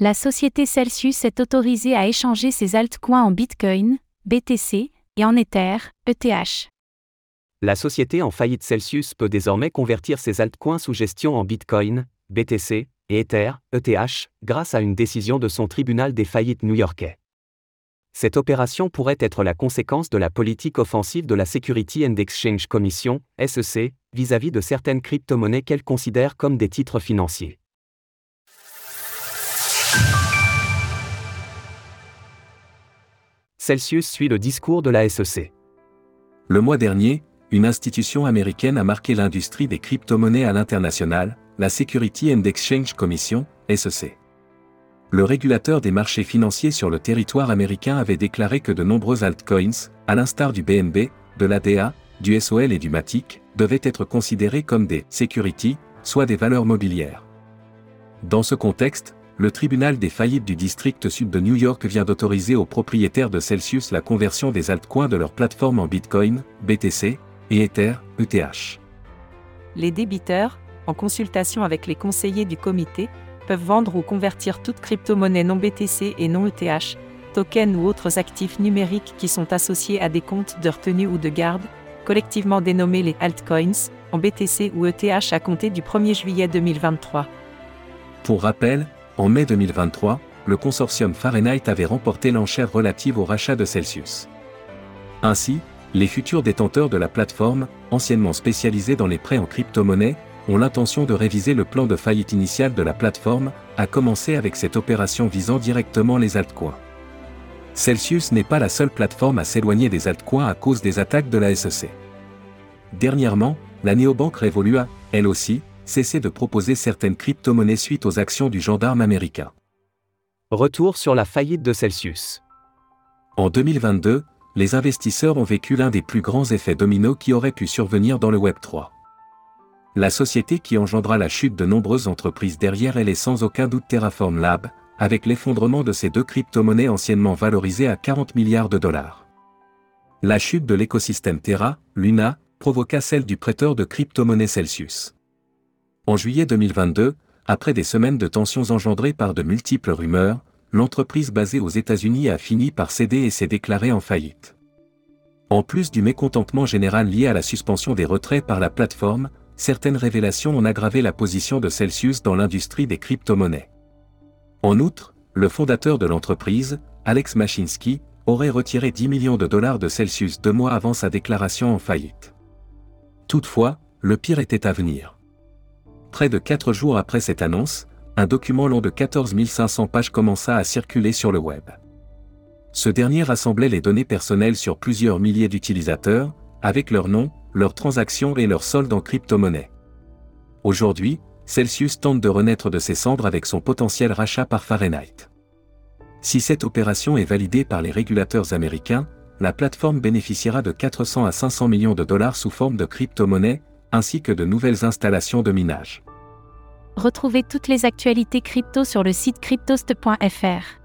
La société Celsius est autorisée à échanger ses altcoins en Bitcoin, BTC, et en Ether, ETH. La société en faillite Celsius peut désormais convertir ses altcoins sous gestion en Bitcoin, BTC et Ether, ETH, grâce à une décision de son tribunal des faillites new-yorkais. Cette opération pourrait être la conséquence de la politique offensive de la Security and Exchange Commission, SEC, vis-à-vis de certaines crypto-monnaies qu'elle considère comme des titres financiers. Celsius suit le discours de la SEC. Le mois dernier, une institution américaine a marqué l'industrie des crypto-monnaies à l'international, la Security and Exchange Commission, SEC. Le régulateur des marchés financiers sur le territoire américain avait déclaré que de nombreux altcoins, à l'instar du BNB, de l'ADA, du SOL et du MATIC, devaient être considérés comme des securities, soit des valeurs mobilières. Dans ce contexte, le tribunal des faillites du district sud de New York vient d'autoriser aux propriétaires de Celsius la conversion des altcoins de leur plateforme en Bitcoin, BTC, et Ether, ETH. Les débiteurs, en consultation avec les conseillers du comité, peuvent vendre ou convertir toute crypto-monnaie non BTC et non ETH, tokens ou autres actifs numériques qui sont associés à des comptes de retenue ou de garde, collectivement dénommés les altcoins, en BTC ou ETH à compter du 1er juillet 2023. Pour rappel, en mai 2023, le consortium Fahrenheit avait remporté l'enchère relative au rachat de Celsius. Ainsi, les futurs détenteurs de la plateforme, anciennement spécialisés dans les prêts en crypto-monnaie, ont l'intention de réviser le plan de faillite initial de la plateforme, à commencer avec cette opération visant directement les altcoins. Celsius n'est pas la seule plateforme à s'éloigner des altcoins à cause des attaques de la SEC. Dernièrement, la néobanque Revolut a, elle aussi, cessé de proposer certaines crypto-monnaies suite aux actions du gendarme américain. Retour sur la faillite de Celsius. En 2022, les investisseurs ont vécu l'un des plus grands effets dominos qui auraient pu survenir dans le Web 3. La société qui engendra la chute de nombreuses entreprises derrière elle est sans aucun doute Terraform Lab, avec l'effondrement de ces deux crypto-monnaies anciennement valorisées à 40 milliards de dollars. La chute de l'écosystème Terra, Luna, provoqua celle du prêteur de crypto-monnaies Celsius. En juillet 2022, après des semaines de tensions engendrées par de multiples rumeurs, l'entreprise basée aux États-Unis a fini par céder et s'est déclarée en faillite. En plus du mécontentement général lié à la suspension des retraits par la plateforme, certaines révélations ont aggravé la position de Celsius dans l'industrie des crypto-monnaies. En outre, le fondateur de l'entreprise, Alex Mashinsky, aurait retiré 10 millions de dollars de Celsius deux mois avant sa déclaration en faillite. Toutefois, le pire était à venir. Près de quatre jours après cette annonce, un document long de 14 500 pages commença à circuler sur le web. Ce dernier rassemblait les données personnelles sur plusieurs milliers d'utilisateurs, avec leur nom, leurs transactions et leurs soldes en crypto-monnaie. Aujourd'hui, Celsius tente de renaître de ses cendres avec son potentiel rachat par Fahrenheit. Si cette opération est validée par les régulateurs américains, la plateforme bénéficiera de 400 à 500 millions de dollars sous forme de crypto-monnaie, ainsi que de nouvelles installations de minage. Retrouvez toutes les actualités crypto sur le site cryptost.fr.